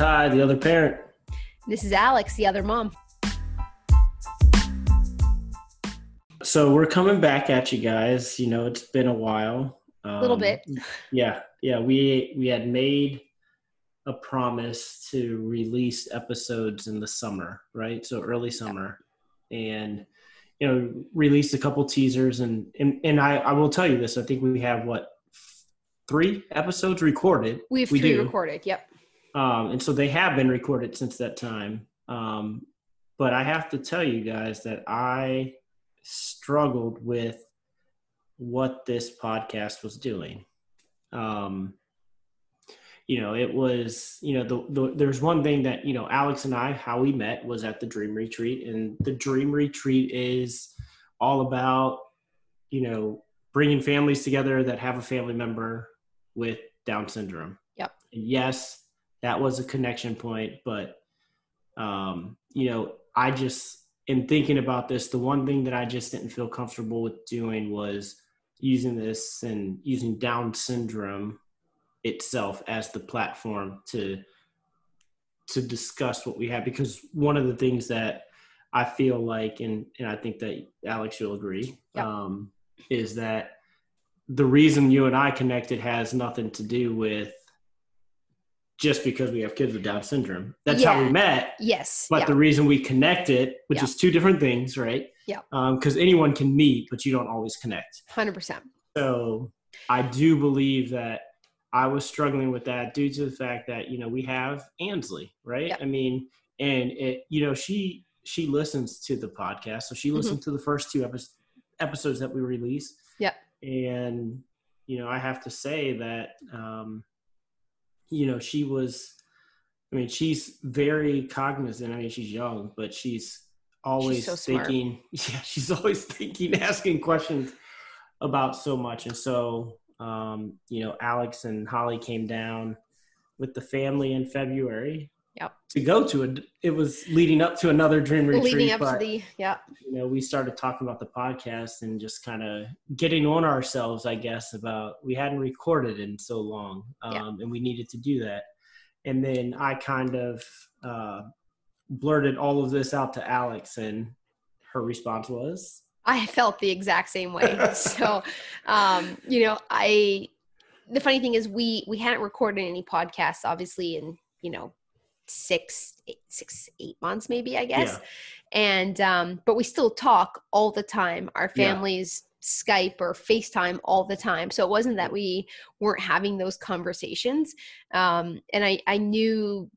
Ty, the other parent. This is Alex, the other mom. So we're coming back at you guys. You know, it's been a while. A um, little bit. Yeah, yeah. We we had made a promise to release episodes in the summer, right? So early summer, and you know, released a couple teasers, and and and I I will tell you this. I think we have what three episodes recorded. We have we three do. recorded. Yep. Um, and so they have been recorded since that time. Um, but I have to tell you guys that I struggled with what this podcast was doing. Um, you know, it was, you know, the, the, there's one thing that, you know, Alex and I, how we met was at the Dream Retreat. And the Dream Retreat is all about, you know, bringing families together that have a family member with Down syndrome. Yep. And yes, that was a connection point, but, um, you know, I just, in thinking about this, the one thing that I just didn't feel comfortable with doing was using this and using Down syndrome itself as the platform to to discuss what we have because one of the things that I feel like and and I think that Alex you'll agree um, is that the reason you and I connected has nothing to do with just because we have kids with Down syndrome. That's yeah. how we met. Yes. But yeah. the reason we connected, which yeah. is two different things, right? Yeah. Because um, anyone can meet, but you don't always connect. 100%. So I do believe that I was struggling with that due to the fact that, you know, we have Ansley, right? I mean, and it, you know, she, she listens to the podcast. So she mm-hmm. listened mm-hmm. to the first two epi- episodes that we released. Yeah. And, you know, I have to say that, um, you know, she was, I mean, she's very cognizant. I mean, she's young, but she's always she's so thinking, yeah, she's always thinking, asking questions about so much. And so, um, you know, Alex and Holly came down with the family in February. Yep. To go to it, it was leading up to another dream retreat. Leading up but, to the, yeah. You know, we started talking about the podcast and just kind of getting on ourselves, I guess, about we hadn't recorded in so long, um, yeah. and we needed to do that. And then I kind of uh, blurted all of this out to Alex, and her response was, I felt the exact same way. so, um, you know, I, the funny thing is we, we hadn't recorded any podcasts, obviously, in, you know, six, eight, six, eight months, maybe, I guess. Yeah. And, um, but we still talk all the time. Our families, yeah. Skype or FaceTime all the time. So it wasn't that we weren't having those conversations. Um, and I, I knew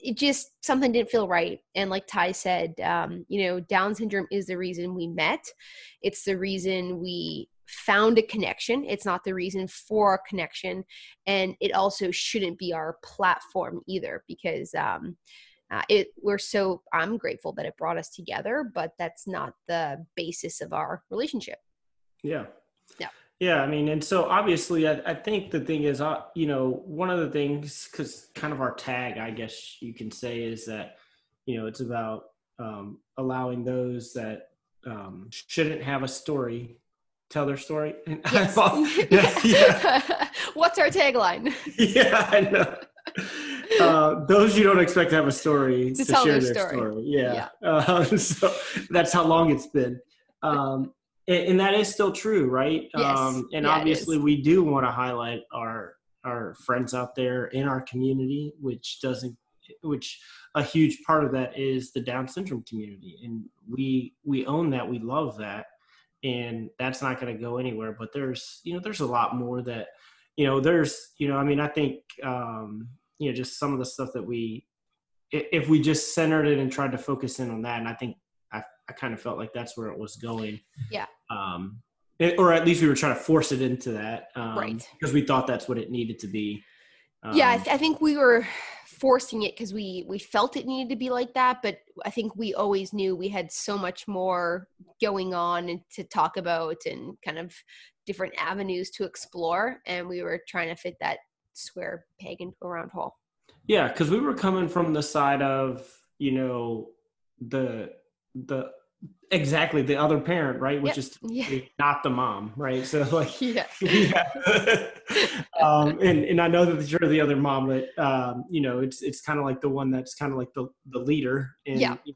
it just something didn't feel right and like ty said um, you know down syndrome is the reason we met it's the reason we found a connection. It's not the reason for a connection and it also shouldn't be our platform either because um, uh, it we're so i'm grateful that it brought us together but that's not the basis of our relationship. Yeah. Yeah. Yeah, I mean, and so obviously, I, I think the thing is, uh, you know, one of the things, because kind of our tag, I guess you can say, is that, you know, it's about um, allowing those that um, shouldn't have a story tell their story. Yes. yeah, yeah. What's our tagline? yeah, I know. Uh, those you don't expect to have a story to, to share their, story. story. Yeah. yeah. Uh, so that's how long it's been. Um, and, that is still true, right? Yes. Um, and yeah, obviously, we do want to highlight our our friends out there in our community, which doesn't, which a huge part of that is the Down syndrome community, and we we own that, we love that, and that's not going to go anywhere. But there's you know there's a lot more that you know there's you know I mean I think um, you know just some of the stuff that we if we just centered it and tried to focus in on that, and I think I, I kind of felt like that's where it was going. Yeah um, it, or at least we were trying to force it into that, um, right? Because we thought that's what it needed to be. Um, yeah, I, th- I, think we were forcing it because we we felt it needed to be like that, but I think we always knew we had so much more going on and to talk about and kind of different avenues to explore, and we were trying to fit that square peg into a round hole. Yeah, because we were coming from the side of you know the the exactly the other parent, right? Which Yep. is Yeah. not the mom, right? So like Yeah. yeah. um, and and I know that you're the other mom, but um, you know, it's it's kind of like the one that's kind of like the the leader. And, Yeah. you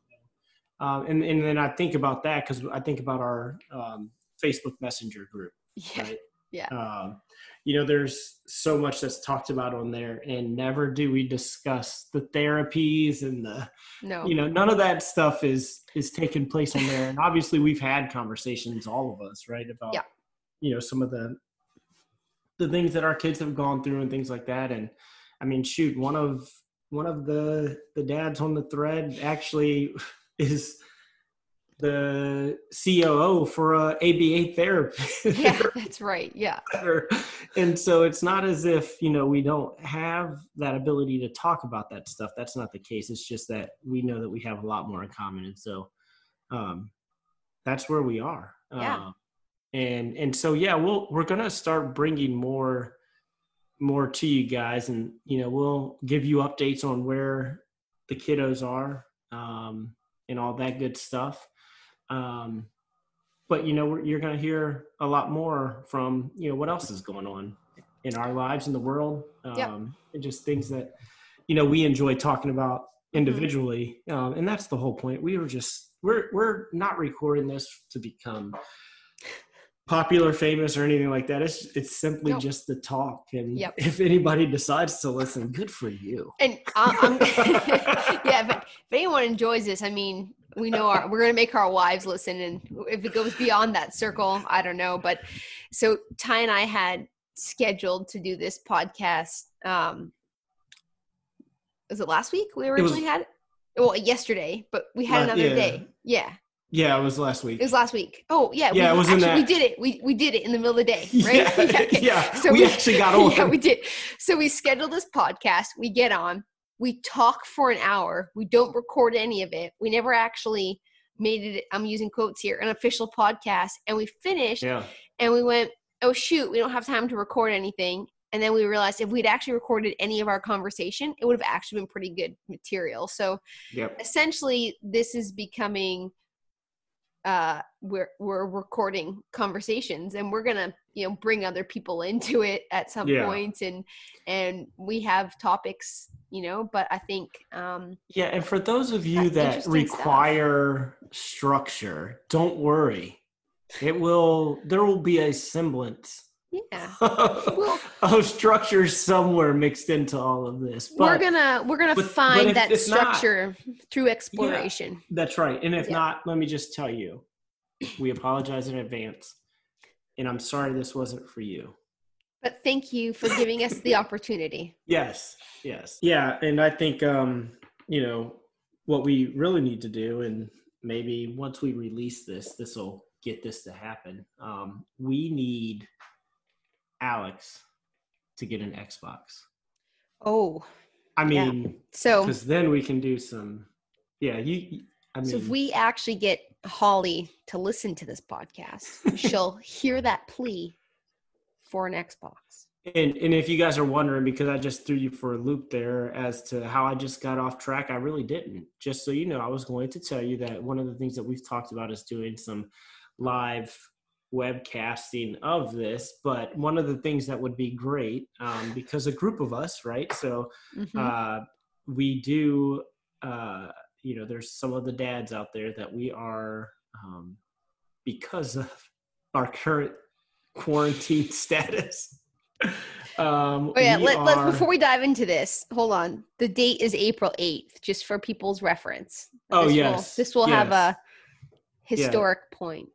know, um, and and then I think about that because I think about our um, Facebook Messenger group, Yeah. right? Yeah. Um, you know, there's so much that's talked about on there, and never do we discuss the therapies and the No. you know none of that stuff is is taking place on there and obviously we've had conversations all of us right about Yeah. you know some of the the things that our kids have gone through and things like that and i mean shoot one of one of the the dads on the thread actually is the COO for a ABA therapy. yeah, that's right. Yeah. and so it's not as if, you know, we don't have that ability to talk about that stuff. That's not the case. It's just that we know that we have a lot more in common. And so um, that's where we are. Yeah. Uh, and, and so, yeah, we'll, we're going to start bringing more, more to you guys and, you know, we'll give you updates on where the kiddos are um, and all that good stuff. Um, but you know you're going to hear a lot more from you know what else is going on in our lives in the world. Um, Yep. and just things that you know we enjoy talking about individually. Um, and that's the whole point. We were just we're we're not recording this to become popular famous or anything like that. It's it's simply No. just the talk. And Yep. if anybody decides to listen good for you. And I- I'm, yeah, but if anyone enjoys this, I mean, we know our, we're going to make our wives listen. And if it goes beyond that circle, I don't know. But so Ty and I had scheduled to do this podcast. Um, was it last week we was- originally had it? Well, yesterday, but we had another yeah. day. Yeah, yeah it was last week it was last week. Oh, yeah. Yeah, we, it was in actually, we did it. We, we did it in the middle of the day, right? yeah, okay. yeah. So we, we- actually got on yeah, we did. So we scheduled this podcast. We get on. We talk for an hour. We don't record any of it. We never actually made it. I'm using quotes here. An official podcast, and we finished. yeah And we went, oh shoot, we don't have time to record anything. And then we realized if we'd actually recorded any of our conversation, it would have actually been pretty good material. So yep essentially, this is becoming uh we're we're recording conversations and we're gonna you know bring other people into it at some Yeah. point and and we have topics you know but i think um Yeah, and for those of you that interesting stuff. require structure, don't worry. It will there will be a semblance yeah of structure somewhere mixed into all of this. we're gonna we're gonna but- but find if that it's not- structure through exploration that's right. And if Yeah. not, let me just tell you, we apologize in advance. And I'm sorry this wasn't for you. but thank you for giving us the opportunity Yes, yes. Yeah, and I think um, you know, what we really need to do and maybe once we release this, this will get this to happen. Um, we need Alex to get an Xbox. oh I Yeah. mean, so because then we can do some. Yeah, you. I mean, so if we actually get holly to listen to this podcast she'll hear that plea for an xbox And and if you guys are wondering, because I just threw you for a loop there as to how I just got off track, I really didn't. Just so you know, I was going to tell you that one of the things that we've talked about is doing some live webcasting of this. But one of the things that would be great, um, because a group of us, right? So Mhm. uh, we do, uh, you know, there's some of the dads out there that we are, um, because of our current quarantine status. Um, Oh yeah, let, let's are- before we dive into this, hold on. The date is April 8th, just for people's reference. Oh, this yes, Will, this will have a historic point.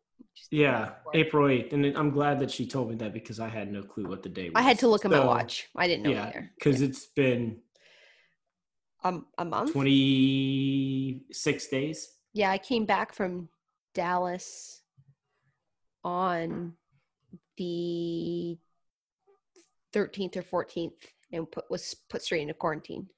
Yeah, April 8th. And I'm glad that she told me that because I had no clue what the day was. I had to look at my watch. I didn't know Yeah, either. because it's been Um, a month. 26 days. Yeah, I came back from Dallas on the 13th or 14th and put was put straight into quarantine.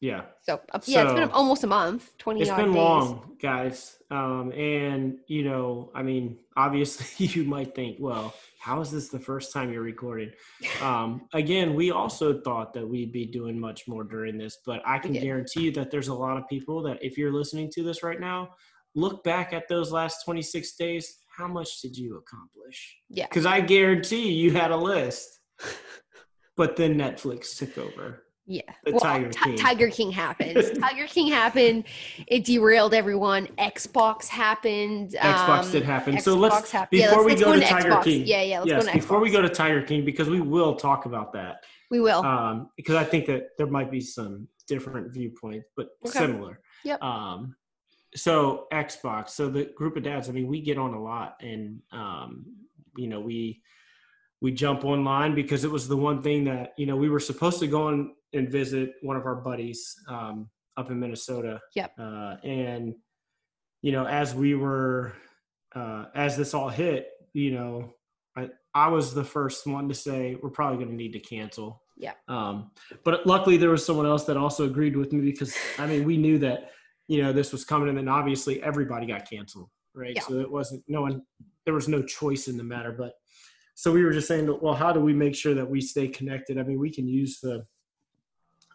Yeah. So uh, yeah, it's been almost a month. 20 It's been days. long, guys. Um, and, you know, I mean, obviously you might think, well, how is this the first time you're recording? Um, again, we also thought that we'd be doing much more during this, but I can guarantee you that there's a lot of people that if you're listening to this right now, look back at those last 26 days. How much did you accomplish? Yeah. Because I guarantee you had a list. but then Netflix took over. Yeah. The Well, Tiger Ti- King. Tiger King happened. Tiger King happened. It derailed everyone. Xbox happened. Xbox um, did happen. Xbox so let's happened. Yeah, before let's- we let's go, to into Tiger Xbox. King. Yeah, yeah. Let's yes, go to before we go to Tiger King, because we will talk about that. we will. Um, because I think that there might be some different viewpoints, but Okay. similar. Yep. Um, so Xbox. So the group of dads. I mean, we get on a lot, and um, you know, we we jump online because it was the one thing that you know we were supposed to go on and visit one of our buddies um, up in Minnesota. Yep. Uh, and you know, as we were uh, as this all hit, you know, I I was the first one to say we're probably going to need to cancel. Yeah. Um, but luckily there was someone else that also agreed with me because I mean we knew that you know this was coming and then obviously everybody got canceled right Yeah. so it wasn't no one there was no choice in the matter but so we were just saying well how do we make sure that we stay connected i mean we can use the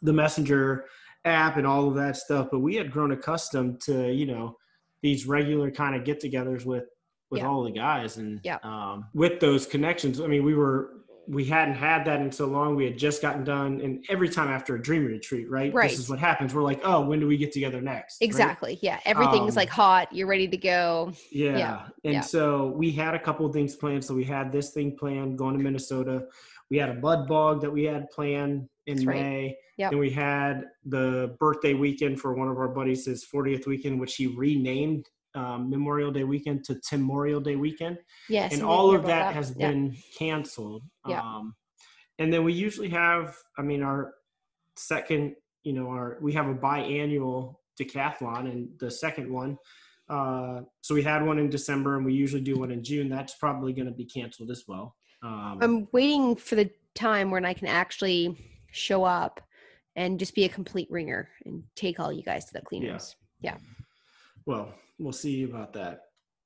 the messenger app and all of that stuff but we had grown accustomed to you know these regular kind of get-togethers with with Yeah. all the guys and Yeah. um, with those connections i mean we were we hadn't had that in so long we had just gotten done and every time after a dream retreat right Right. this is what happens we're like oh when do we get together next right? exactly. Yeah. Everything's Um, like hot. You're ready to go. Yeah. Yeah, And yeah. so we had a couple of things planned. So we had this thing planned going to Minnesota. We had a mud bog that we had planned in That's right. May. Yep. And we had the birthday weekend for one of our buddies, his 40th weekend, which he renamed um, Memorial Day weekend to Memorial Day weekend. Yes. and all of about that has Yeah. been canceled. Yeah. Um, and then we usually have, I mean, our second, you know, our we have a biannual decathlon, and the second one. Uh, so we had one in December, and we usually do one in June. That's probably going to be canceled as well. Um, I'm waiting for the time when I can actually show up and just be a complete ringer and take all you guys to the cleaners. Yeah. yeah. Well, we'll see about that.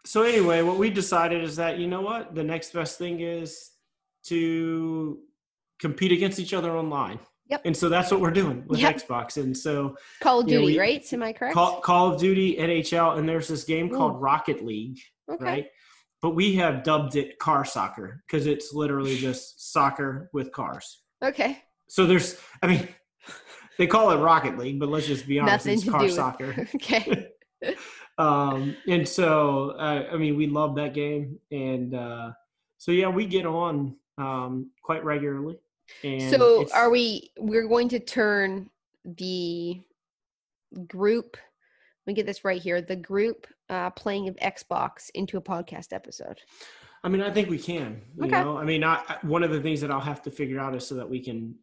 So anyway, what we decided is that you know what, the next best thing is to compete against each other online. Yep. And so that's what we're doing with Yep. Xbox. And so Call of You know, Duty, we- right? Am I correct? Call, Call of Duty, NHL, and there's this game Ooh. called Rocket League, okay. right? But we have dubbed it car soccer because it's literally just soccer with cars. Okay. So there's, I mean, they call it Rocket League, but let's just be honest, Nothing it's car soccer. Okay. um, and so, uh, I mean, we love that game, and uh, so yeah, we get on um, quite regularly. And so are we we're going to turn the group let me get this right here the group uh playing of xbox into a podcast episode I mean, I think we can. You Okay. know, I mean, I- one of the things that I'll have to figure out is so that we can,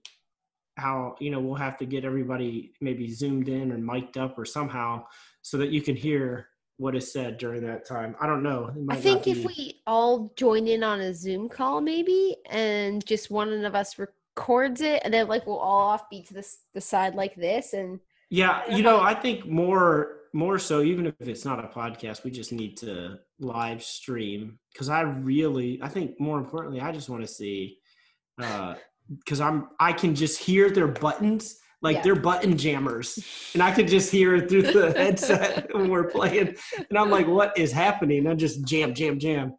how you know, we'll have to get everybody maybe zoomed in or mic'd up or somehow, so that you can hear what is said during that time. I don't know. It i think if we all join in on a zoom call maybe and just one of us records it and then like we'll all off be to this the side like this and yeah, you know, I think more more so, even if it's not a podcast, we just need to live stream because I really, I think more importantly, I just want to see uh, because I'm I can just hear their buttons like Yeah. they're button jammers. And I could just hear it through the headset when we're playing. And I'm like what is happening? I just jam jam jam.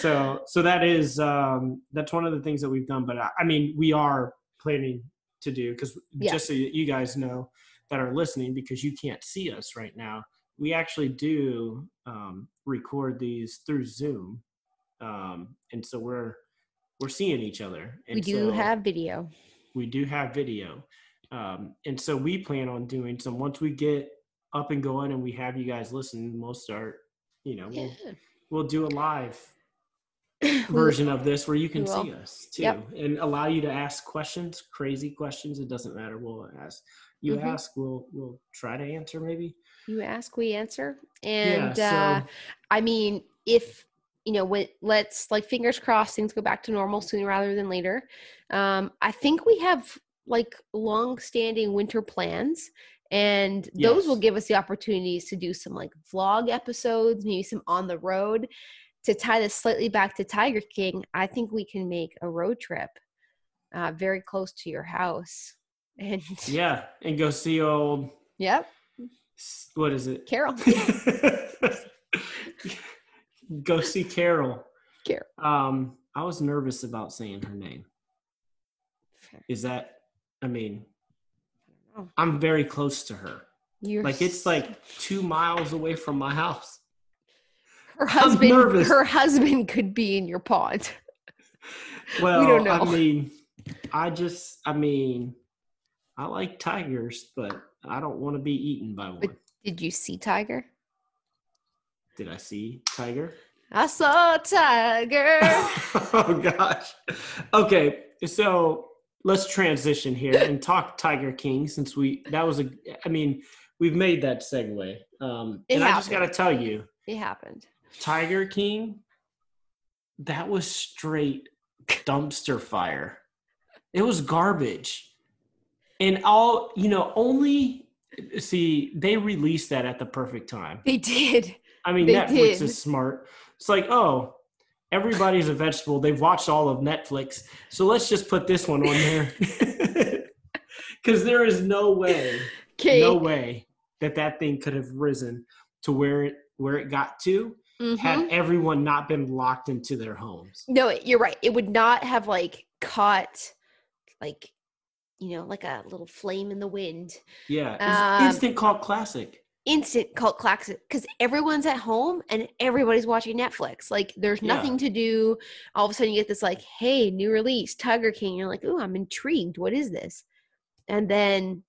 So so that is um that's one of the things that we've done. But I, I mean we are planning to do because Yeah. just so you you guys know that are listening because you can't see us right now we actually do um, record these through zoom. Um, and so we're we're seeing each other. And we do so have video. we do have video. Um, and so we plan on doing some once we get up and going and we have you guys listen we'll start you know we'll, yeah. we'll do a live version of this where you can see us too Yep. and allow you to ask questions crazy questions. It doesn't matter. We'll ask you Mhm. ask we'll we'll try to answer maybe. You ask we answer. And yeah uh i mean if you know when let's like fingers crossed things go back to normal sooner rather than later. Um i think we have like long standing winter plans and those will give us the opportunities to do some like vlog episodes maybe some on the road. To tie this slightly back to tiger king i think we can make a road trip uh, very close to your house and yeah and go see old yep. What is it? Carol go see Carol. Carol. Um, I was nervous about saying her name. Is that? I mean. I'm very close to her. You're Like it's like two miles away from my house. her husband. nervous. Her husband could be in your pod. Well, don't know. I mean, I just, I mean, I like tigers, but I don't want to be eaten by one. But- Did you see Tiger? Did I see tiger? I saw Tiger. oh gosh. Okay, so let's transition here and talk Tiger King since we that was a. I mean, we've made that segue. Um, and I just got to tell you, it happened. Tiger King, that was straight dumpster fire. It was garbage. And all, you know, only see, they released that at the perfect time. They did. I mean, They Netflix did. is smart. It's like, oh, everybody's a vegetable. They've watched all of Netflix. So let's just put this one on there. Because there is no way, no way that that thing could have risen to where it where it got to had Mhm. everyone not been locked into their homes. No, you're right. It would not have like caught, like, you know, like a little flame in the wind. Yeah, Um, instant cult classic. Instant cult classic because everyone's at home and everybody's watching Netflix. Like, there's Yeah. nothing to do. All of a sudden, you get this like, "Hey, new release, Tiger King." You're like, "Ooh, I'm intrigued. What is this?" And then,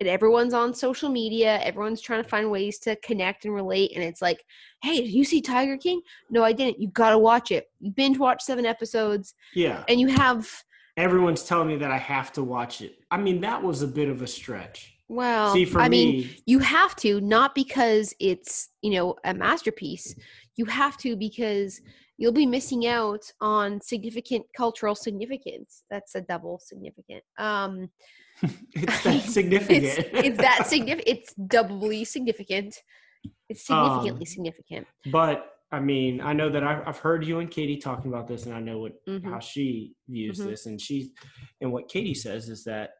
and everyone's on social media. Everyone's trying to find ways to connect and relate. And it's like, "Hey, did you see Tiger King?" No, I didn't. You gotta watch it. You binge watch seven episodes, Yeah, and you have everyone's telling me that I have to watch it. I mean, that was a bit of a stretch. Well. See, I me, mean, you have to not because it's you know a masterpiece you have to because you'll be missing out on significant cultural significance that's a double significant um it's that significant. it's it's that significant it's doubly significant it's significantly Um, significant But I mean, I know that I've, I've heard you and Katie talking about this, and I know what Mhm. how she views Mhm. this, and she and what Katie says is that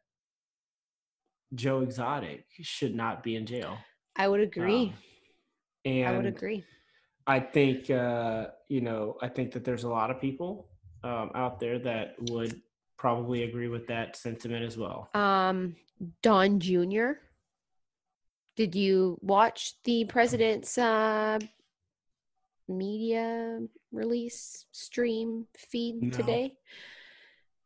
Joe Exotic should not be in jail. i would agree Um, and i would agree I think uh, you know, I think that there's a lot of people um, out there that would probably agree with that sentiment as well. um don jr did you watch the president's uh media release stream feed No. today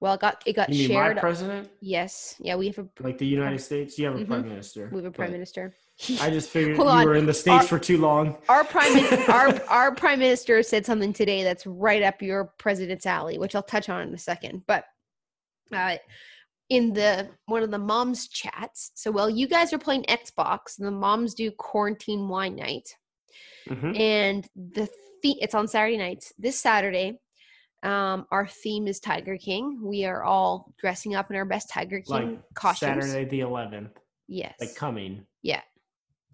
well it got it got You shared president, yes yeah we have a like the United States? You have a Mhm. prime minister. we have a prime minister I just figured Hold you on. were in the states Our- for too long. our prime our our prime minister said something today that's right up your president's alley, which I'll touch on in a second. But uh, in the one of the moms chats, so while you guys are playing Xbox, the moms do quarantine wine night, Mhm. and the the- it's on Saturday nights. This Saturday, um, our theme is Tiger King. We are all dressing up in our best Tiger King Like costumes. Saturday the 11th, Yes. like coming. Yeah.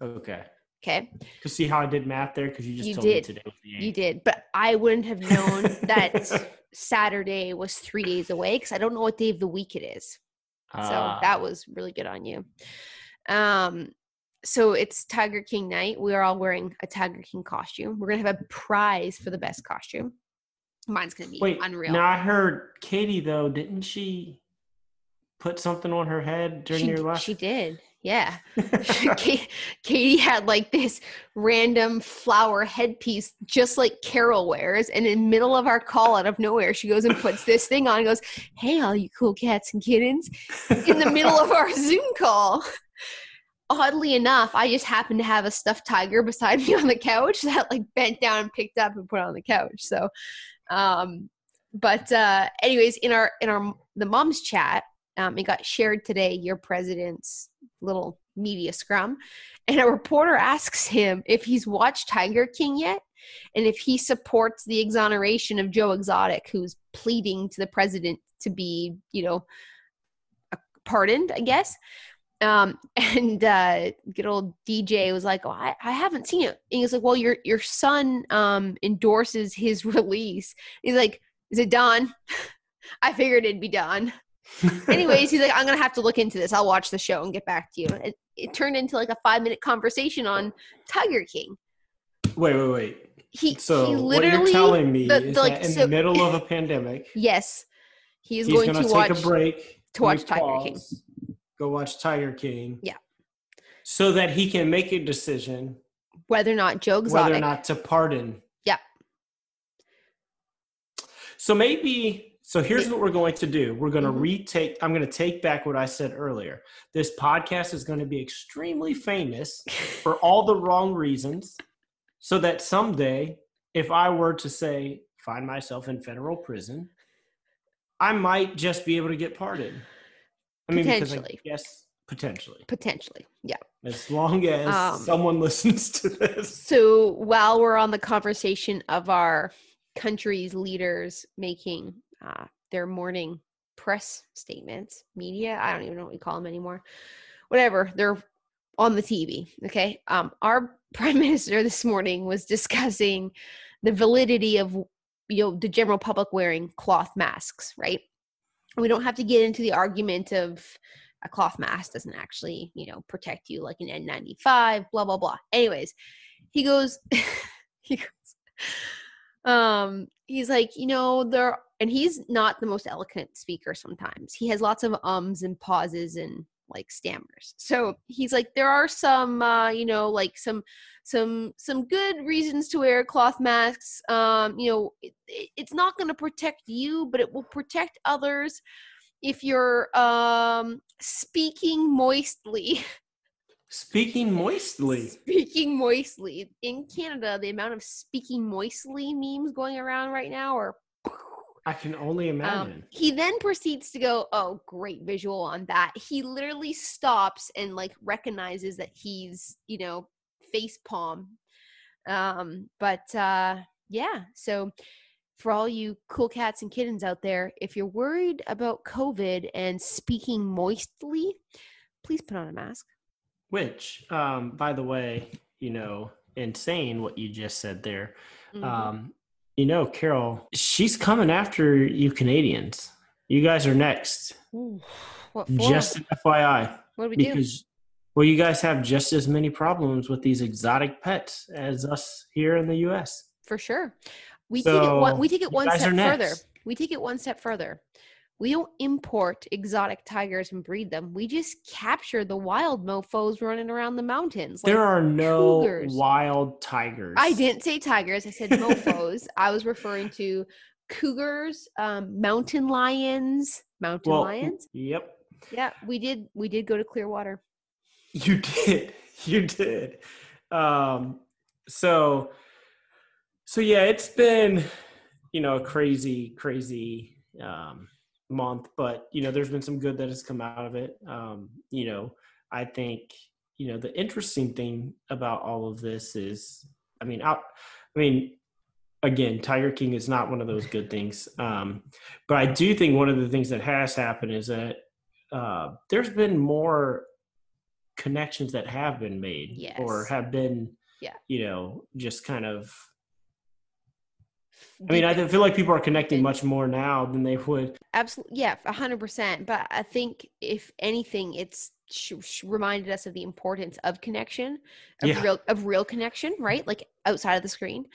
Okay. okay. To see how I did math there, because you just You told did. me today was the You did, but I wouldn't have known that Saturday was three days away because I don't know what day of the week it is. So Ah, that was really good on you. Um, so it's Tiger King night. We are all wearing a Tiger King costume. We're gonna have a prize for the best costume. Mine's gonna be wait. unreal. Now I heard Katie though, didn't she put something on her head during she, your last? she did, yeah. Ka- Katie had like this random flower headpiece, just like Carol wears. And in the middle of our call, out of nowhere, she goes and puts this thing on and goes, Hey, all you cool cats and kittens, in the middle of our Zoom call. Oddly enough, I just happened to have a stuffed tiger beside me on the couch that like bent down and picked up and put on the couch. So, um, but uh, anyways, in our in our the mom's chat, um, it got shared today. Your president's little media scrum, and a reporter asks him if he's watched Tiger King yet, and if he supports the exoneration of Joe Exotic, who's pleading to the president to be, you know, pardoned. I guess. Um, and uh, good old DJ was like, "Oh, I, I haven't seen it." And he was like, "Well, your your son um endorses his release." He's like, "Is it done?" I figured it'd be done. Anyways, he's like, I'm gonna have to look into this. I'll watch the show and get back to you. It, it turned into like a five minute conversation on Tiger King. wait, wait, wait. he So he what you're literally telling me the- is like, that in so- the middle of a pandemic, yes he is he's going to watch a break to watch Tiger King. Go watch Tiger King. Yeah. So that he can make a decision whether or not Joe Exotic. whether or not to pardon. Yeah. So maybe so here's what we're going to do. We're going to Mhm. retake I'm going to take back what I said earlier. This podcast is going to be extremely famous for all the wrong reasons so that someday if I were to say find myself in federal prison, I might just be able to get pardoned. I mean Potentially. guess potentially. potentially, yeah. As long as Um, someone listens to this. So while we're on the conversation of our country's leaders making uh, their morning press statements, media, I don't even know what we call them anymore. Whatever, they're on the TV. Okay. Um, our prime minister this morning was discussing the validity of you know the general public wearing cloth masks, right? We don't have to get into the argument of a cloth mask doesn't actually, you know, protect you like an N95, blah blah blah. Anyways, he goes he goes um he's like, you know, there and he's not the most eloquent speaker sometimes. He has lots of ums and pauses and like stammers. So he's like there are some uh, you know, like some some some good reasons to wear cloth masks. Um, you know, it, it- it's not going to protect you, but it will protect others if you're um speaking moistly Speaking moistly. speaking moistly in canada the amount of speaking moistly memes going around right now are I can only imagine. um, he then proceeds to go oh great visual on that he literally stops and like recognizes that he's you know face palm um but uh yeah so for all you cool cats and kittens out there if you're worried about covid and speaking moistly please put on a mask Which, um, by the way, you know, insane what you just said there. Mhm. Um, you know, Carol, she's coming after you Canadians. You guys are next. Ooh, what for? Just an FYI. what do we do Because well, you guys have just as many problems with these exotic pets as us here in the US. for sure. We take it one, we take it one step further. We take it one step further. We don't import exotic tigers and breed them. We just capture the wild mofos running around the mountains. there are no cougars. wild tigers. I didn't say tigers. I said mofos. I was referring to cougars, um, mountain lions, mountain Well, lions. Yep. Yeah, we did. We did go to Clearwater. You did. You did. Um, so, so yeah, it's been, you know, a crazy, crazy um, month, but you know, there's been some good that has come out of it. Um, you know, I think, you know, the interesting thing about all of this is, I mean, out, I mean, again, Tiger King is not one of those good things. Um, but I do think one of the things that has happened is that uh, there's been more connections that have been made or have been Yeah. you know just kind of i mean i feel like people are connecting much more now than they would Absolutely, yeah, a hundred percent. But I think if anything, it's sh- sh- reminded us of the importance of connection, of Yeah. real, of real connection, right? Like outside of the screen.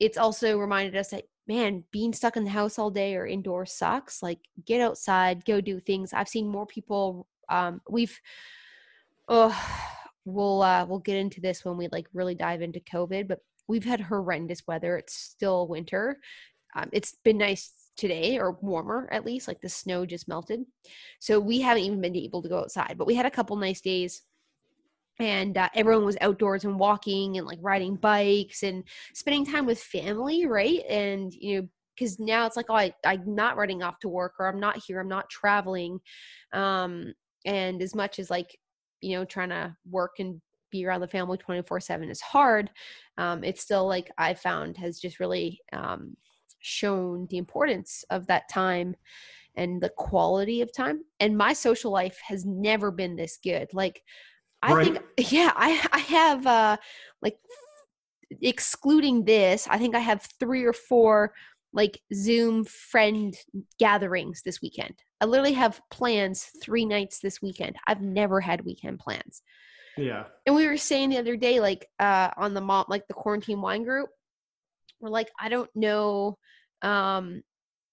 It's also reminded us that man, being stuck in the house all day or indoors sucks. Like get outside, go do things. I've seen more people. Um, we've, oh, we'll uh, we'll get into this when we like really dive into COVID, but we've had horrendous weather. It's still winter. Um, it's been nice today or warmer at least like the snow just melted so we haven't even been able to go outside but we had a couple nice days and uh, everyone was outdoors and walking and like riding bikes and spending time with family right and you know because now it's like oh I, i'm not running off to work or i'm not here i'm not traveling um and as much as like you know trying to work and be around the family 24 7 is hard. Um it's still like i found has just really um shown the importance of that time and the quality of time. And my social life has never been this good. Like i think yeah i i have uh like excluding this i think i have three or four like zoom friend gatherings this weekend. I literally have plans three nights this weekend. I've never had weekend plans yeah and we were saying the other day like uh on the mom like the quarantine wine group we're like, I don't know. Um,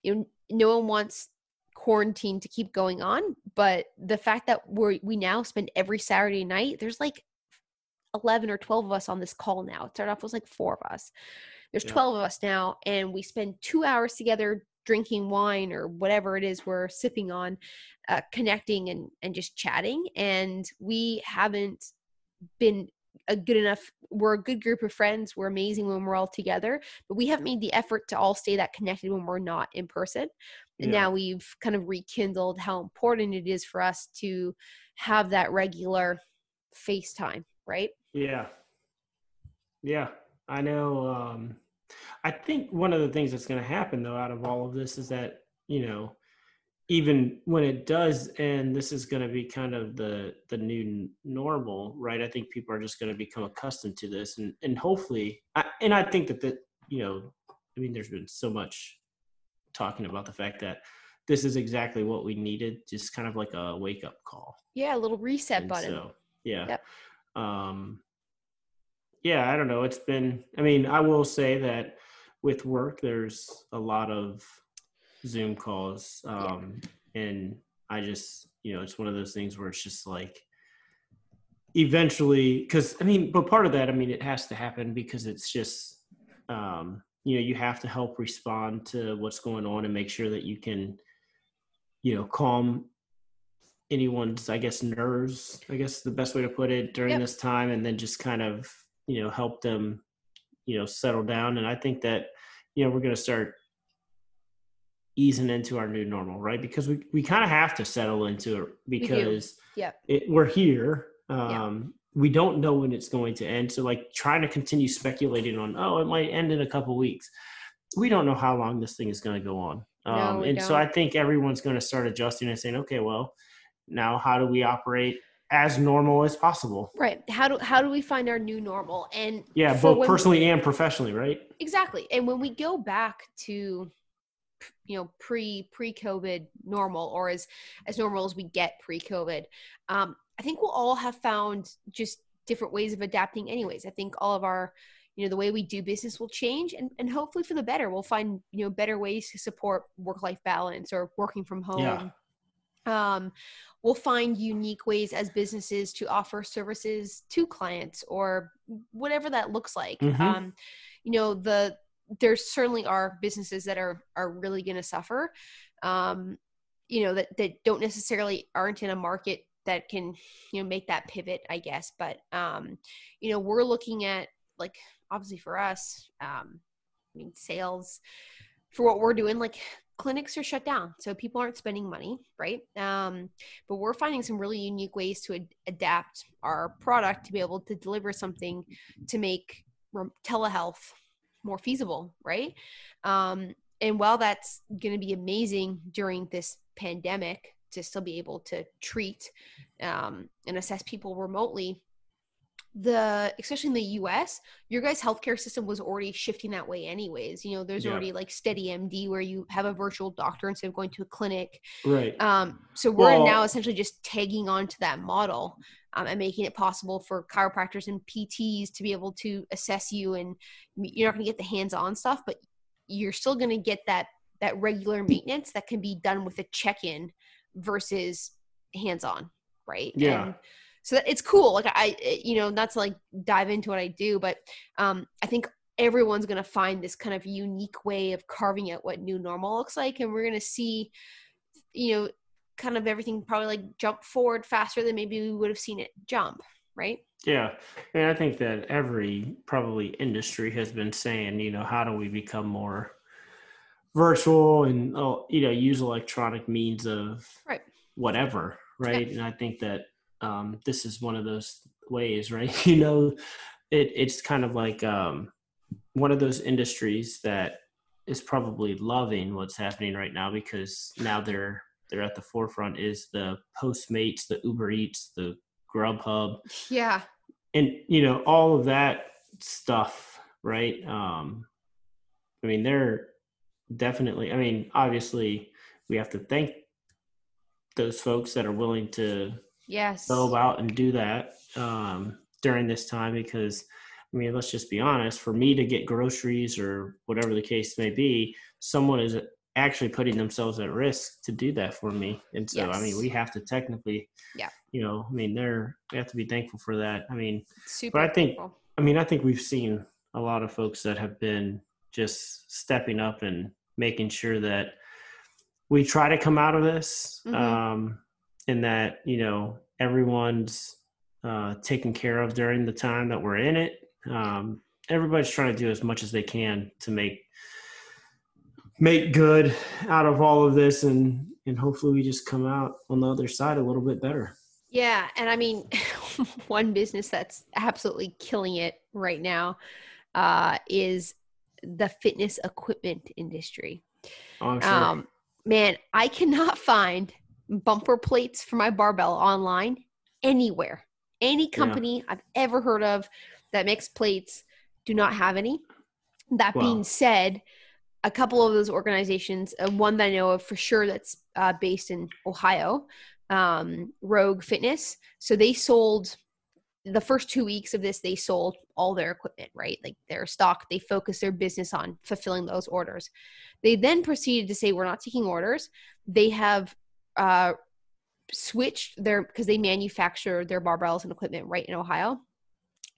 you know, no one wants quarantine to keep going on, but the fact that we we now spend every Saturday night, there's like 11 or 12 of us on this call now. It started off with like four of us. There's Yeah. 12 of us now, and we spend two hours together drinking wine or whatever it is we're sipping on, uh, connecting and, and just chatting. And we haven't been a good enough, we're a good group of friends. We're amazing when we're all together, but we haven't made the effort to all stay that connected when we're not in person. And Yeah. now we've kind of rekindled how important it is for us to have that regular FaceTime, right? Yeah. Yeah. I know. Um, I think one of the things that's going to happen, though, out of all of this is that, you know, even when it does end, this is going to be kind of the the new normal, right? I think people are just going to become accustomed to this, and and hopefully, I, and I think that that you know, I mean, there's been so much talking about the fact that this is exactly what we needed, just kind of like a wake up call. Yeah, a little reset And button. So, yeah. Yep. Um, yeah, I don't know. It's been, I mean, I will say that with work, there's a lot of Zoom calls. Um, And I just, you know, it's one of those things where it's just like, eventually, because I mean, but part of that, I mean, it has to happen because it's just, um, you know, you have to help respond to what's going on and make sure that you can, you know, calm anyone's i guess nerves i guess the best way to put it during Yep. this time and then just kind of you know help them you know settle down. And i think that you know we're going to start easing into our new normal right? Because we, we kind of have to settle into it because Yep. it, we're here. Yeah. um we don't know when it's going to end. So like trying to continue speculating on oh it might end in a couple weeks. We don't know how long this thing is going to go on. Um, we and so don't. i think everyone's going to start adjusting and saying okay well now how do we operate as normal as possible Right. How do how do we find our new normal? And yeah both personally and professionally right exactly. And when we go back to you know pre pre COVID normal or as as normal as we get pre COVID, um, I think we'll all have found just different ways of adapting. Anyways, I think all of our you know the way we do business will change and, and hopefully for the better we'll find you know better ways to support work life balance or working from home Yeah. Um, we'll find unique ways as businesses to offer services to clients or whatever that looks like Mhm. um, you know the there certainly are businesses that are are really going to suffer um, you know that that don't necessarily aren't in a market that can you know make that pivot i guess but um you know we're looking at like obviously for us um i mean sales for what we're doing like clinics are shut down so people aren't spending money right? Um but we're finding some really unique ways to ad- adapt our product to be able to deliver something to make telehealth more feasible right? Um and while that's going to be amazing during this pandemic to still be able to treat um, and assess people remotely the especially in the us your guys healthcare system was already shifting that way anyways you know there's Yeah. already like SteadyMD where you have a virtual doctor instead of going to a clinic right um, so we're Well- now essentially just tagging on to that model um, and making it possible for chiropractors and PTs to be able to assess you. And you're not going to get the hands-on stuff, but you're still going to get that that regular maintenance that can be done with a check-in versus hands-on, right? Yeah. And so that, it's cool. Like I, you know, not to like dive into what I do, but um, I think everyone's going to find this kind of unique way of carving out what new normal looks like, and we're going to see you know, kind of everything probably like jump forward faster than maybe we would have seen it jump, right? Yeah, and I think that every probably industry has been saying, you know, how do we become more virtual and oh, you know use electronic means of Right. whatever, right? And I think that um, this is one of those ways, right? You know, it it's kind of like um, one of those industries that is probably loving what's happening right now because now they're they're at the forefront is the Postmates, the Uber Eats, the Grubhub, Yeah. and you know all of that stuff right um i mean they're definitely i mean obviously we have to thank those folks that are willing to Yes. go about and do that um during this time because I mean, let's just be honest. For me to get groceries or whatever the case may be, someone is actually putting themselves at risk to do that for me. And so, yes. I mean, we have to technically, yeah, you know, I mean, they're we have to be thankful for that. I mean, super. But I think, I mean, I think we've seen a lot of folks that have been just stepping up and making sure that we try to come out of this, mm-hmm. um, and that you know everyone's uh, taken care of during the time that we're in it. Um, everybody's trying to do as much as they can to make make good out of all of this and and hopefully we just come out on the other side a little bit better yeah and i mean one business that's absolutely killing it right now uh, is the fitness equipment industry oh, sure. um, man i cannot find bumper plates for my barbell online anywhere any company yeah. i've ever heard of that makes plates do not have any that being said a couple of those organizations, uh, one that I know of for sure that's uh, based in Ohio, um, Rogue Fitness. So they sold the first two weeks of this, they sold all their equipment, right? Like their stock, they focused their business on fulfilling those orders. They then proceeded to say, We're not taking orders. They have uh, switched their, because they manufacture their barbells and equipment right in Ohio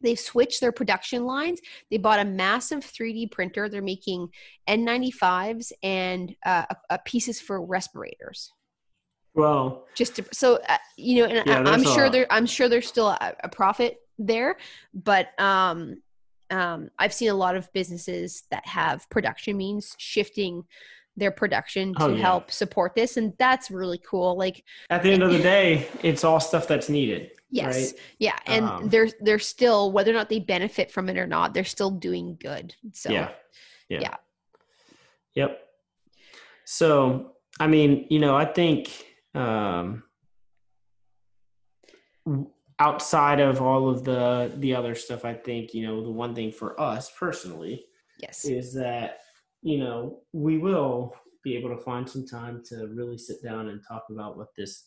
they switched their production lines. They bought a massive 3D printer. They're making N95s and uh, pieces for respirators. Well, just to, so uh, you know, and yeah, I, am sure there, I'm sure there's still a, a profit there, but um, um, I've seen a lot of businesses that have production means shifting their production to oh, yeah. help support this, and that's really cool. Like at the end of the day, it's all stuff that's needed. Yes. Right? Yeah. And um, they're they're still whether or not they benefit from it or not, they're still doing good. So yeah. Yeah. yeah. Yep. So I mean, you know, I think um outside of all of the the other stuff, I think, you know, the one thing for us personally yes is that, you know, we will be able to find some time to really sit down and talk about what this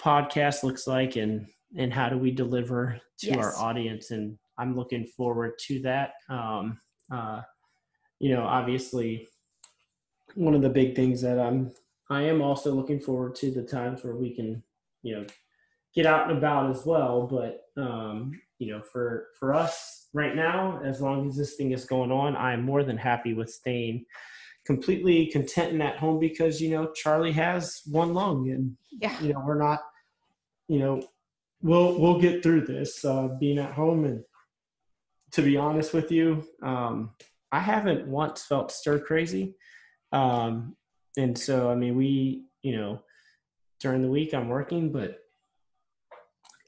podcast looks like and and how do we deliver to yes. our audience. And i'm looking forward to that. Um, uh, you know obviously one of the big things that i'm i am also looking forward to the times where we can you know get out and about as well. But um, you know for for us right now as long as this thing is going on i'm more than happy with staying completely content and at home because you know charlie has one lung and yeah. you know we're not you know we'll we'll get through this uh, being at home. And to be honest with you um, i haven't once felt stir crazy. Um, and so i mean we you know during the week i'm working but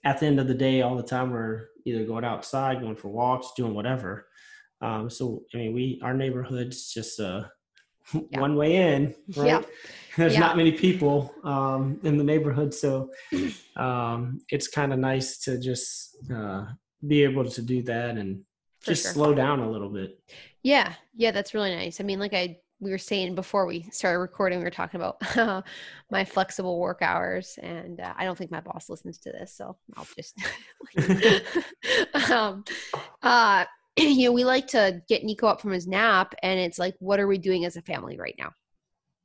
at the end of the day all the time we're either going outside going for walks doing whatever um, so i mean we our neighborhood's just uh, yeah. one way in, right? Yeah. There's yeah. not many people um, in the neighborhood, so um, it's kind of nice to just uh, be able to do that and For just sure. slow down a little bit. Yeah, yeah, that's really nice. I mean, like I we were saying before we started recording, we were talking about my flexible work hours, and uh, I don't think my boss listens to this, so I'll just. um, uh, you know, we like to get Nico up from his nap and it's like, what are we doing as a family right now?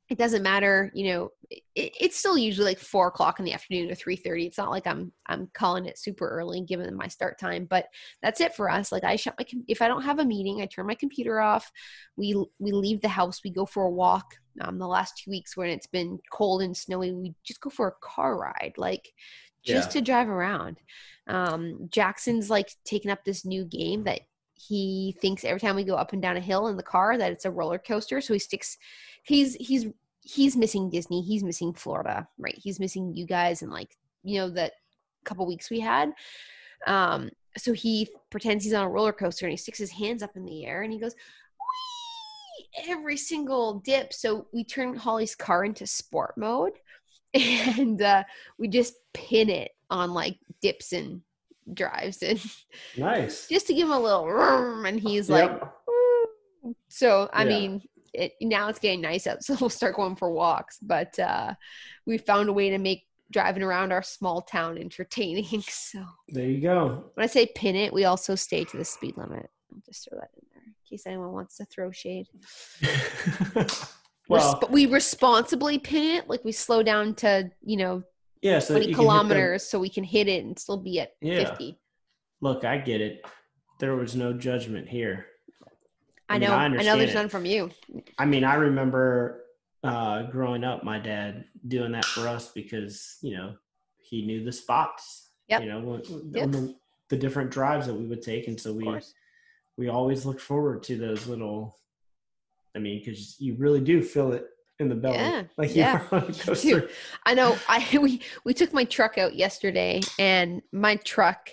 It doesn't matter, you know, it, it's still usually like four o'clock in the afternoon or 3.30. It's not like I'm, I'm calling it super early and giving them my start time, but that's it for us. Like I shut my, if I don't have a meeting, I turn my computer off. We, we leave the house, we go for a walk. Um, the last two weeks when it's been cold and snowy, we just go for a car ride. Like just yeah. to drive around. Um, Jackson's like taking up this new game that he thinks every time we go up and down a hill in the car that it's a roller coaster so he sticks he's he's he's missing disney he's missing florida right he's missing you guys and like you know that couple weeks we had um so he pretends he's on a roller coaster and he sticks his hands up in the air and he goes Wee! every single dip so we turn holly's car into sport mode and uh we just pin it on like dips and drives and nice just to give him a little room and he's like yep. so i yeah. mean it, now it's getting nice out so we'll start going for walks but uh we found a way to make driving around our small town entertaining so there you go when i say pin it we also stay to the speed limit I'll just throw that in there in case anyone wants to throw shade. well, Resp- we responsibly pin it, like we slow down to you know yeah. So 20 that you can hit the- kilometers so we can hit it and still be at Yeah. 50. look, I get it. There was no judgment here. I, I mean, know. I I, know there's it. none from you. I mean, I remember uh, growing up, my dad doing that for us because you know he knew the spots. Yep. You know, Yep. the, the different drives that we would take, and so we we always look forward to those little. I mean, because you really do feel it in the belly, Yeah, like yeah, you're on a coaster. I know. I we we took my truck out yesterday, and my truck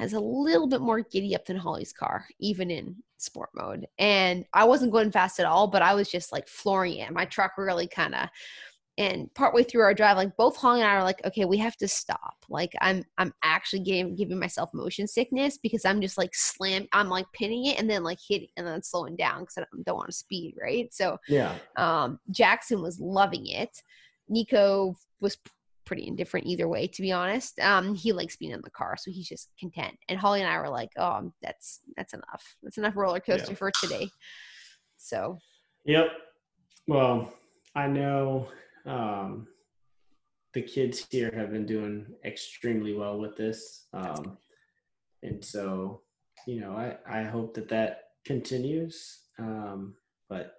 has a little bit more giddy up than Holly's car, even in sport mode. And I wasn't going fast at all, but I was just like flooring it. My truck really kind of. And partway through our drive, like both Holly and I are like, okay, we have to stop. Like I'm, I'm actually giving giving myself motion sickness because I'm just like slam, I'm like pinning it and then like hitting and then slowing down because I don't, don't want to speed, right? So Yeah, um, Jackson was loving it. Nico was pretty indifferent either way, to be honest. Um, he likes being in the car, so he's just content. And Holly and I were like, "Oh, that's that's enough. That's enough roller coaster Yeah. for today." So Yep. Well, I know um, the kids here have been doing extremely well with this. Um, and so, you know, I, I hope that that continues. Um, but,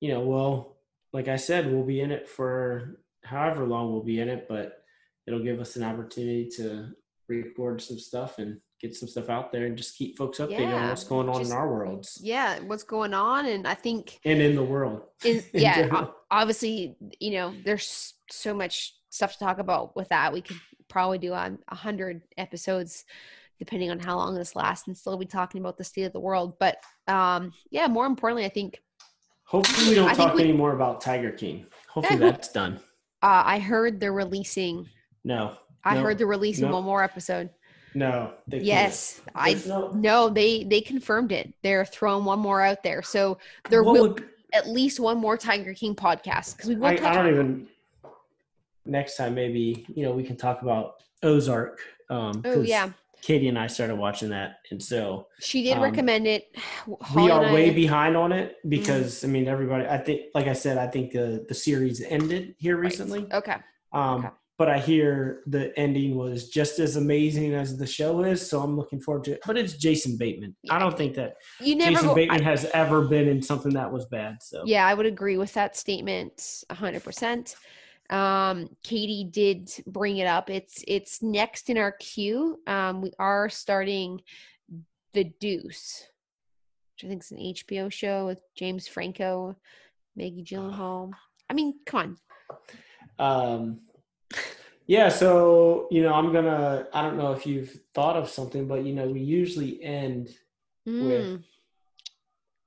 you know, well, like I said, we'll be in it for however long we'll be in it, but it'll give us an opportunity to record some stuff and get some stuff out there and just keep folks updated on what's going on just- in our worlds yeah, what's going on? And I think and in the world. in, in yeah, general. obviously, you know, there's so much stuff to talk about with that. We could probably do on a hundred episodes, depending on how long this lasts, and still be talking about the state of the world. But um, yeah, more importantly, I think Hopefully, we don't I talk we- anymore about Tiger King. Hopefully, Yeah. that's done. Uh, I heard they're releasing. No, I No, heard they're releasing no. one more episode. no. They. Yes, I no. no. They they confirmed it. They're throwing one more out there, so there what will would- at least one more Tiger King podcast because we I, I don't even. Next time, maybe you know we can talk about Ozark. Um, Oh yeah, Katie and I started watching that, and so she did um, recommend it. we are way behind on it because Mm-hmm. I mean everybody. I think, like I said, I think the the series ended here Right. recently. Okay. Um, Okay. But I hear the ending was just as amazing as the show is, so I'm looking forward to it. But it's Jason Bateman. I don't think that You never Jason go. Bateman I- has ever been in something that was bad. So yeah, I would agree with that statement hundred percent. Um, Katie did bring it up. It's it's next in our queue. Um, we are starting the Deuce, which I think is an HBO show with James Franco, Maggie Gyllenhaal. I mean, come on. um, yeah. So you know, I'm gonna. I don't know if you've thought of something, but you know, we usually end Mm, with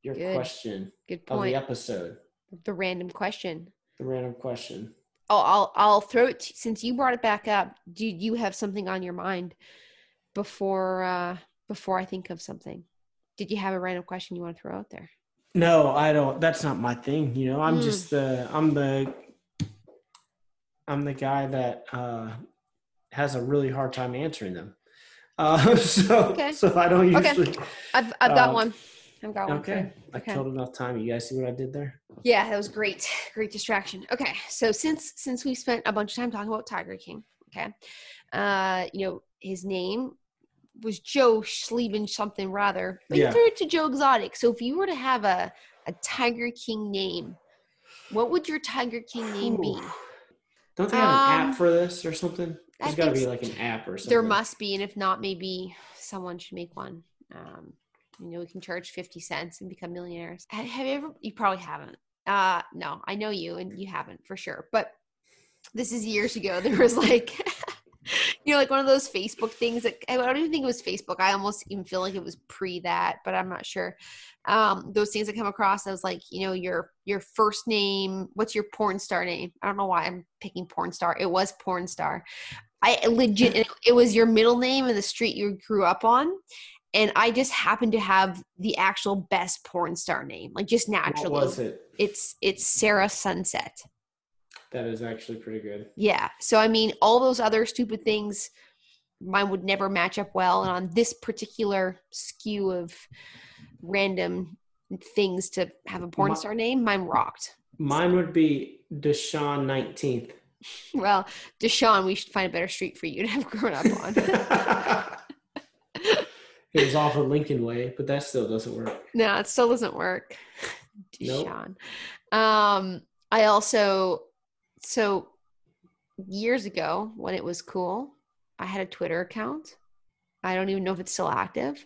your Good. question good point. of the episode, The random question. the random question. I'll, I'll I'll throw it to, since you brought it back up. Do you have something on your mind before uh before I think of something? Did you have a random question you want to throw out there? No, I don't. That's not my thing. You know, I'm Mm. just the. I'm the. I'm the guy that uh, has a really hard time answering them. Uh, so, Okay. so I don't usually. Okay. I've I've got Uh, one. I've got one. Okay. I Okay. killed enough time. You guys see what I did there? Yeah, that was great. Great distraction. Okay, so since since we spent a bunch of time talking about Tiger King, okay, uh, you know his name was Joe Schlieben something rather, but Yeah. you threw it to Joe Exotic. So if you were to have a a Tiger King name, what would your Tiger King name be? Don't they have an Um, app for this or something? There's got to be like an app or something. There must be, and if not, maybe someone should make one. Um, you know, we can charge fifty cents and become millionaires. Have you ever? You probably haven't. Uh, no, I know you, and you haven't for sure. But this is years ago. There was like, you know, like one of those Facebook things that I don't even think it was Facebook. I almost even feel like it was pre that, but I'm not sure. Um, those things that come across, I was like, you know, your your first name. What's your porn star name? I don't know why I'm picking porn star. It was porn star. I legit, it, it was your middle name and the street you grew up on. And I just happen to have the actual best porn star name, like just What naturally. was it? It's it's Sarah Sunset. That is actually pretty good. Yeah. So I mean, all those other stupid things mine would never match up well. And on this particular skew of random things to have a porn My- star name, mine rocked. Mine would be Deshaun 19th. Well, Deshaun, we should find a better street for you to have grown up on. it was off of Lincoln Way, but that still doesn't work. no, it still doesn't work. Nope. Um, I also so years ago when it was cool, I had a Twitter account. I don't even know if it's still active,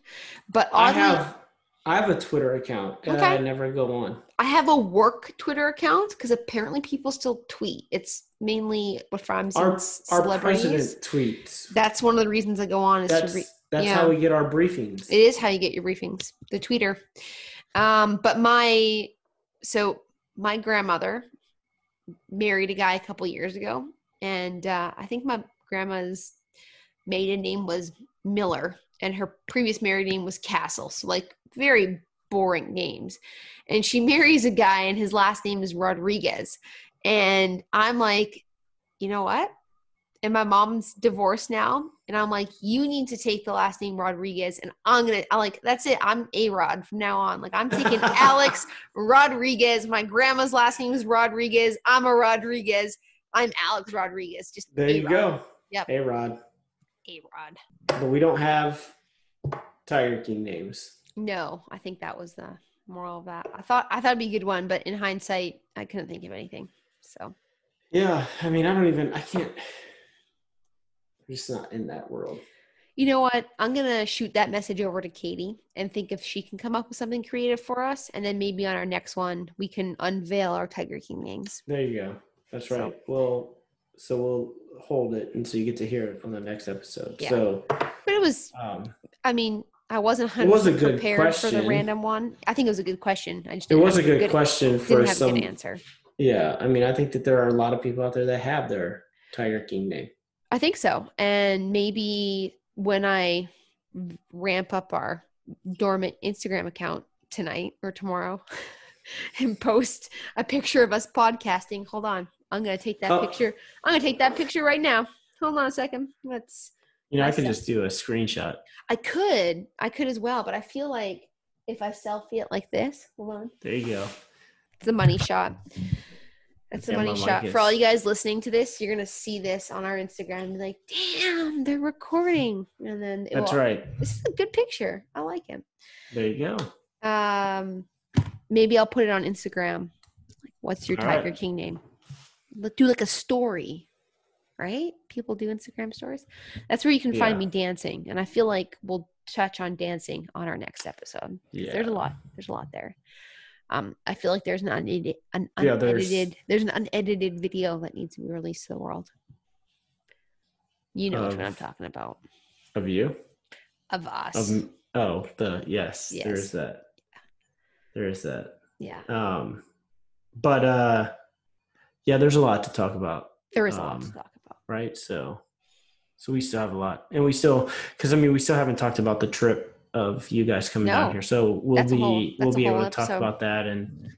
but I have I have a Twitter account and Okay. I never go on. I have a work Twitter account because apparently people still tweet. It's mainly what from Our, our president tweets. That's one of the reasons I go on is That's to re- that's yeah. how we get our briefings. It is how you get your briefings, the tweeter. Um, but my so my grandmother married a guy a couple years ago, and uh, I think my grandma's maiden name was Miller, and her previous married name was Castle. So like very boring names. And she marries a guy, and his last name is Rodriguez. And I'm like, you know what? And my mom's divorced now, and I'm like, you need to take the last name Rodriguez, and I'm gonna, I like, that's it. I'm a Rod from now on. Like, I'm taking Alex Rodriguez. My grandma's last name is Rodriguez. I'm a Rodriguez. I'm Alex Rodriguez. Just there you A-Rod. go. Yep. Hey Rod. A Rod. But we don't have Tiger King names. No, I think that was the moral of that. I thought I thought it'd be a good one, but in hindsight, I couldn't think of anything. So Yeah, I mean, I don't even. I can't. Just not in that world. you know what? I'm gonna shoot that message over to Katie and think if she can come up with something creative for us, and then maybe on our next one we can unveil our Tiger King names. There you go. That's So- right. Well, so we'll hold it, and so you get to hear it on the next episode. Yeah. So, But it was, um, I mean, I wasn't It was a 100% good prepared for the random one. I think it was a good question. I just it was a have good, question for Didn't have a good answer. Yeah, I mean, I think that there are a lot of people out there that have their Tiger King name. I think so. And maybe when I ramp up our dormant Instagram account tonight or tomorrow and post a picture of us podcasting, hold on. I'm going to take that Oh. picture. I'm going to take that picture right now. Hold on a second. Let's You know, I could just do a screenshot. I could. I could as well, but I feel like if I selfie it like this, hold on. There you go. It's a money shot. That's a money shot. For all you guys listening to this, you're gonna see this on our Instagram and be like, damn, they're recording. And then That's will- right. This is a good picture. I like it. There you go. Um maybe I'll put it on Instagram. Like, what's your All right. Tiger King name? Let's do like a story. Right? People do Instagram stories. That's where you can find Yeah. me dancing. And I feel like we'll touch on dancing on our next episode. Yeah. There's a lot. There's a lot there. Um, I feel like there's an unedited, an Yeah, there's- unedited, there's... an unedited video that needs to be released to the world. You know which one I'm talking about. Of you? Of us. Of oh, the yes, Yes. There is that. There is that. yeah. Um, but uh, yeah, there's a lot to talk about, There is a lot to um, talk about. right? So, so we still have a lot, and we still, because I mean, we still haven't talked about the trip of you guys coming No. down here. So we'll be whole- we'll be able to talk about that and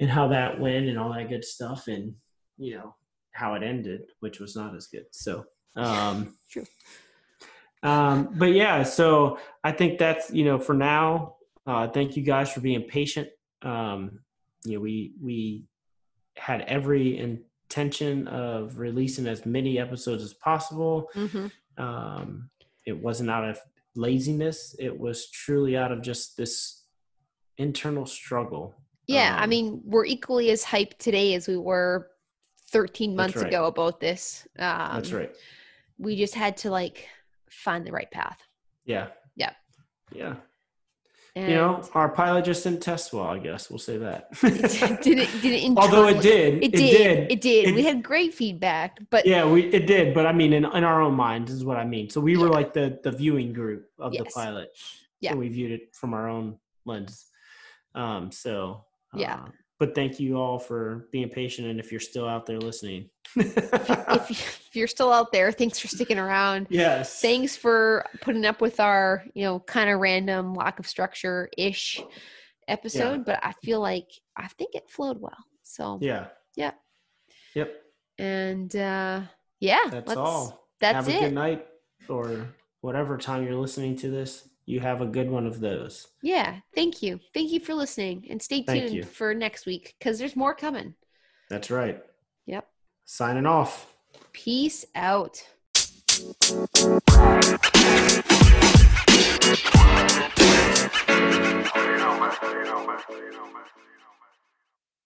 and how that went and all that good stuff, and you know how it ended, which was not as good. So. Um, True. Um, but yeah, so I think that's you know for now. Uh, thank you guys for being patient. Um, you know, we we had every intention of releasing as many episodes as possible. hmm Um, it wasn't out of laziness; it was truly out of just this internal struggle. Yeah, I Um, mean, we're equally as hyped today as we were 13 months right. ago about this. Um, That's right. We just had to like find the right path. Yeah. Yeah. Yeah. And You know, our pilot just didn't test well. I guess we'll say that. it didn't, didn't Although it internally- did, It did. It did. It- we had great feedback, but Yeah, we it did, but I mean, in, in our own minds is what I mean. So we were like the the viewing group of the pilot. Yeah. and we viewed it from our own lens. Um, so Yeah. uh, but thank you all for being patient, and if you're still out there listening, if, if you're still out there, thanks for sticking around. yes, Thanks for putting up with our, you know, kind of random lack of structure ish episode, but I feel like I think it flowed well. So, yeah, Yeah. yep. and uh yeah, That's all. That's Have a it. good night. or whatever time you're listening to this, you have a good one of those. Yeah. Thank you. Thank you for listening and stay tuned for next week because there's more coming. That's right. Yep. Signing off. Peace out.